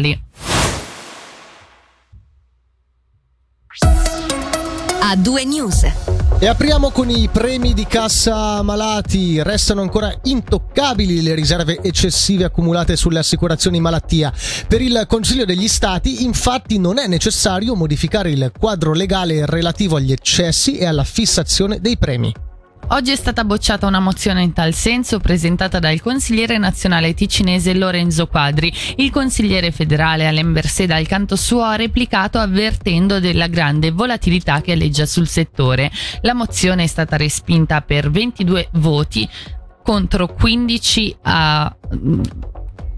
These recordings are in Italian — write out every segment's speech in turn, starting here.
sociali. A due news. E apriamo con i premi di cassa malati. Restano ancora intoccabili le riserve eccessive accumulate sulle assicurazioni malattia. Per il Consiglio degli Stati, infatti, non è necessario modificare il quadro legale relativo agli eccessi e alla fissazione dei premi. Oggi è stata bocciata una mozione in tal senso presentata dal consigliere nazionale ticinese Lorenzo Quadri. Il consigliere federale Alain Berset dal canto suo ha replicato avvertendo della grande volatilità che alleggia sul settore. La mozione è stata respinta per 22 voti contro 15 a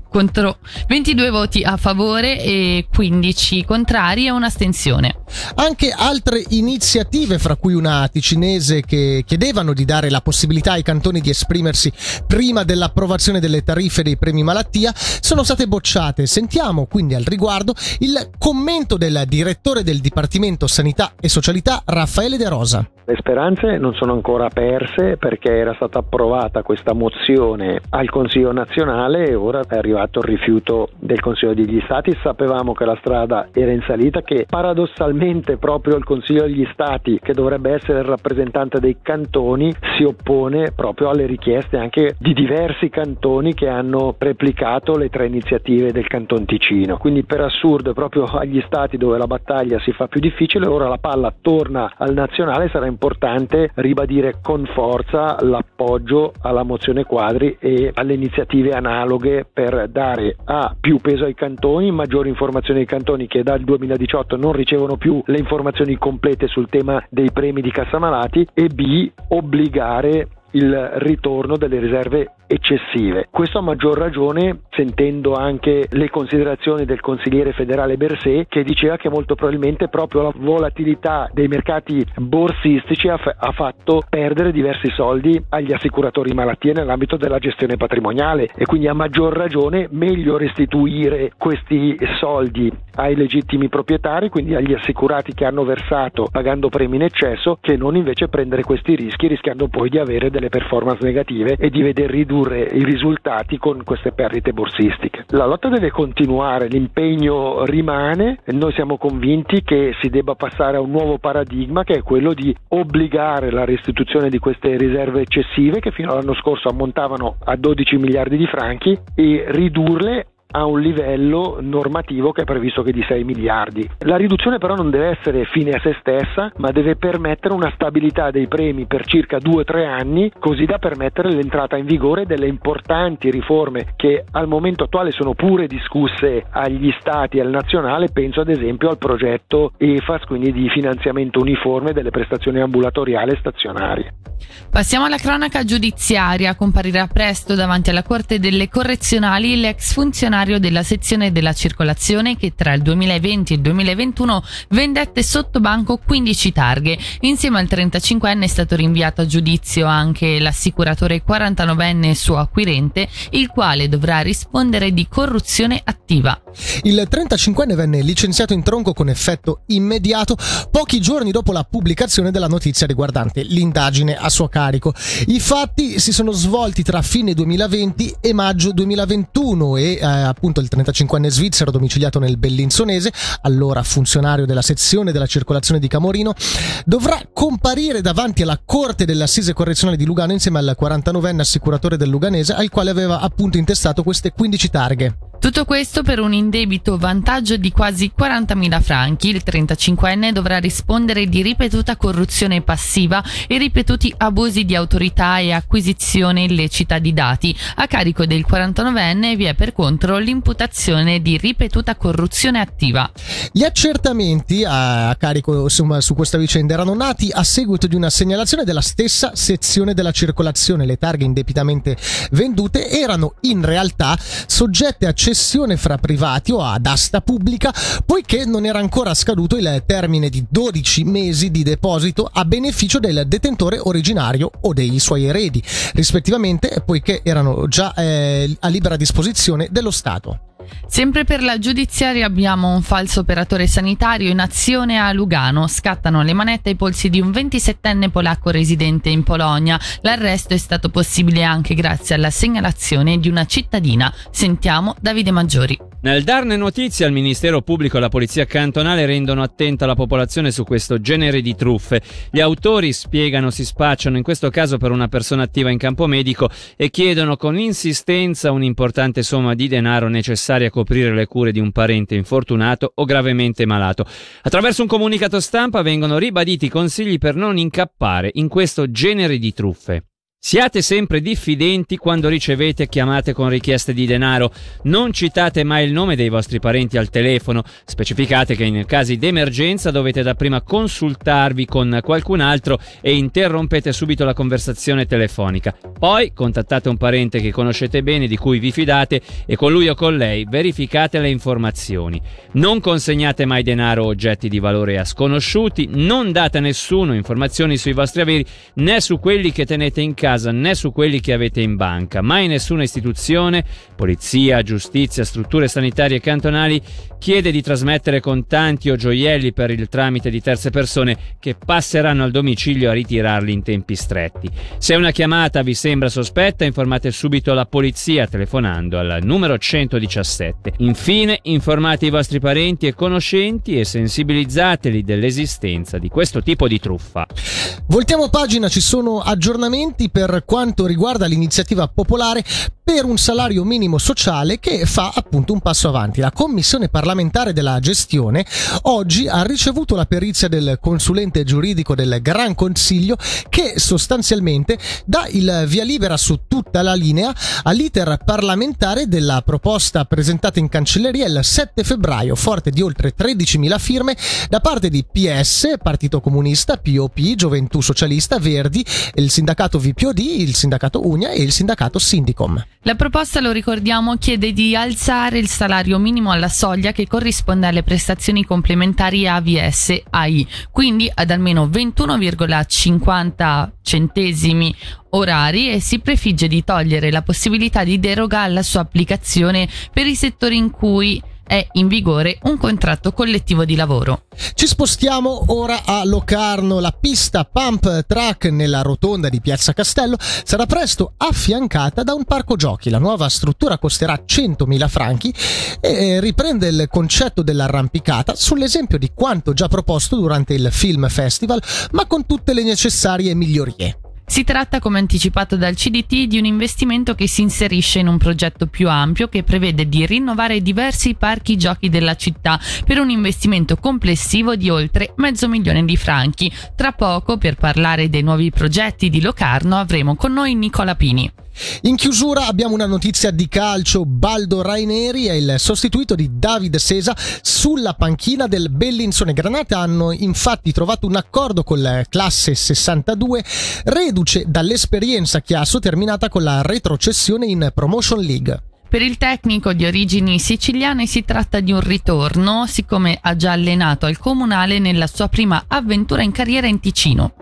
contro 22 voti a favore e 15 contrari e un'astensione. Anche altre iniziative, fra cui una ticinese che chiedevano di dare la possibilità ai cantoni di esprimersi prima dell'approvazione delle tariffe dei premi malattia, sono state bocciate. Sentiamo quindi al riguardo il commento del direttore del Dipartimento Sanità e Socialità, Raffaele De Rosa. Le speranze non sono ancora perse perché era stata approvata questa mozione al Consiglio nazionale e ora è arrivato il rifiuto del Consiglio degli Stati. Sapevamo che la strada era in salita, che paradossalmente proprio il Consiglio degli Stati, che dovrebbe essere il rappresentante dei cantoni, si oppone proprio alle richieste anche di diversi cantoni che hanno replicato le tre iniziative del Canton Ticino. Quindi per assurdo proprio agli Stati dove la battaglia si fa più difficile, ora la palla torna al nazionale, sarà importante ribadire con forza l'appoggio alla mozione quadri e alle iniziative analoghe per dare A più peso ai cantoni, maggiori informazioni ai cantoni che dal 2018 non ricevono più le informazioni complete sul tema dei premi di Cassamalati e B obbligare il ritorno delle riserve eccessive. Questo a maggior ragione sentendo anche le considerazioni del consigliere federale Berset che diceva che molto probabilmente proprio la volatilità dei mercati borsistici ha, f- ha fatto perdere diversi soldi agli assicuratori malattie nell'ambito della gestione patrimoniale e quindi a maggior ragione meglio restituire questi soldi ai legittimi proprietari, quindi agli assicurati che hanno versato pagando premi in eccesso, che non invece prendere questi rischi rischiando poi di avere delle performance negative e di veder ridurre i risultati con queste perdite borsistiche. La lotta deve continuare, l'impegno rimane noi siamo convinti che si debba passare a un nuovo paradigma che è quello di obbligare la restituzione di queste riserve eccessive che fino all'anno scorso ammontavano a 12 miliardi di franchi e ridurle a un livello normativo che è previsto che di 6 miliardi. La riduzione però non deve essere fine a se stessa, ma deve permettere una stabilità dei premi per circa 2-3 anni, così da permettere l'entrata in vigore delle importanti riforme che al momento attuale sono pure discusse agli stati e al nazionale, penso ad esempio al progetto EFAS, quindi di finanziamento uniforme delle prestazioni ambulatoriali e stazionarie. Passiamo alla cronaca giudiziaria. Comparirà presto davanti alla Corte delle Correzionali l'ex funzionario della sezione della circolazione che tra il 2020 e il 2021 vendette sotto banco 15 targhe. Insieme al 35enne è stato rinviato a giudizio anche l'assicuratore 49enne suo acquirente, il quale dovrà rispondere di corruzione attiva. Il 35enne venne licenziato in tronco con effetto immediato pochi giorni dopo la pubblicazione della notizia riguardante l'indagine a suo carico. I fatti si sono svolti tra fine 2020 e maggio 2021 e eh, appunto il 35enne svizzero domiciliato nel Bellinzonese, allora funzionario della sezione della circolazione di Camorino, dovrà comparire davanti alla Corte dell'Assise Correzionale di Lugano insieme al 49enne assicuratore del Luganese al quale aveva appunto intestato queste 15 targhe. Tutto questo per un indebito vantaggio di quasi 40.000 franchi. Il 35enne dovrà rispondere di ripetuta corruzione passiva e ripetuti abusi di autorità e acquisizione illecita di dati. A carico del 49enne vi è per contro l'imputazione di ripetuta corruzione attiva. Gli accertamenti a carico insomma, su questa vicenda erano nati a seguito di una segnalazione della stessa sezione della circolazione. Le targhe indebitamente vendute erano in realtà soggette a cessione fra privati o ad asta pubblica, poiché non era ancora scaduto il termine di 12 mesi di deposito a beneficio del detentore originario o dei suoi eredi, rispettivamente, poiché erano già eh, a libera disposizione dello Stato. Sempre per la giudiziaria abbiamo un falso operatore sanitario in azione a Lugano. Scattano le manette ai polsi di un 27enne polacco residente in Polonia. L'arresto è stato possibile anche grazie alla segnalazione di una cittadina. Sentiamo Davide Maggiori. Nel darne notizia il Ministero Pubblico e la Polizia Cantonale rendono attenta la popolazione su questo genere di truffe. Gli autori spiegano si spacciano in questo caso per una persona attiva in campo medico e chiedono con insistenza un'importante somma di denaro necessaria a coprire le cure di un parente infortunato o gravemente malato. Attraverso un comunicato stampa vengono ribaditi consigli per non incappare in questo genere di truffe. Siate sempre diffidenti quando ricevete chiamate con richieste di denaro. Non citate mai il nome dei vostri parenti al telefono. Specificate che in casi d'emergenza dovete dapprima consultarvi con qualcun altro e interrompete subito la conversazione telefonica. Poi contattate un parente che conoscete bene, di cui vi fidate e con lui o con lei verificate le informazioni. Non consegnate mai denaro o oggetti di valore a sconosciuti. Non date a nessuno informazioni sui vostri averi né su quelli che tenete in casa casa né su quelli che avete in banca. Mai nessuna istituzione, polizia, giustizia, strutture sanitarie cantonali chiede di trasmettere contanti o gioielli per il tramite di terze persone che passeranno al domicilio a ritirarli in tempi stretti. Se una chiamata vi sembra sospetta, informate subito la polizia telefonando al numero 117. Infine, informate i vostri parenti e conoscenti e sensibilizzateli dell'esistenza di questo tipo di truffa. Voltiamo pagina, ci sono aggiornamenti per per quanto riguarda l'iniziativa popolare per un salario minimo sociale che fa appunto un passo avanti. La Commissione parlamentare della gestione oggi ha ricevuto la perizia del consulente giuridico del Gran Consiglio che sostanzialmente dà il via libera su tutta la linea all'iter parlamentare della proposta presentata in cancelleria il 7 febbraio, forte di oltre 13.000 firme da parte di PS, Partito Comunista, POP, Gioventù Socialista, Verdi, il sindacato VPOD, il sindacato Unia e il sindacato Sindicom. La proposta, lo ricordiamo, chiede di alzare il salario minimo alla soglia che corrisponde alle prestazioni complementari AVS AI, quindi ad almeno 21,50 centesimi orari e si prefigge di togliere la possibilità di deroga alla sua applicazione per i settori in cui è in vigore un contratto collettivo di lavoro. Ci spostiamo ora a Locarno. La pista pump track nella rotonda di Piazza Castello sarà presto affiancata da un parco giochi. La nuova struttura costerà 100.000 franchi e riprende il concetto dell'arrampicata sull'esempio di quanto già proposto durante il Film Festival, ma con tutte le necessarie migliorie. Si tratta, come anticipato dal CDT, di un investimento che si inserisce in un progetto più ampio che prevede di rinnovare diversi parchi giochi della città per un investimento complessivo di oltre mezzo milione di franchi. Tra poco, per parlare dei nuovi progetti di Locarno, avremo con noi Nicola Pini. In chiusura abbiamo una notizia di calcio. Baldo Raineri è il sostituito di David Sesa sulla panchina del Bellinzone. Granate hanno infatti trovato un accordo con la classe 62, reduce dall'esperienza chiasso terminata con la retrocessione in Promotion League. Per il tecnico di origini siciliane si tratta di un ritorno, siccome ha già allenato al comunale nella sua prima avventura in carriera in Ticino.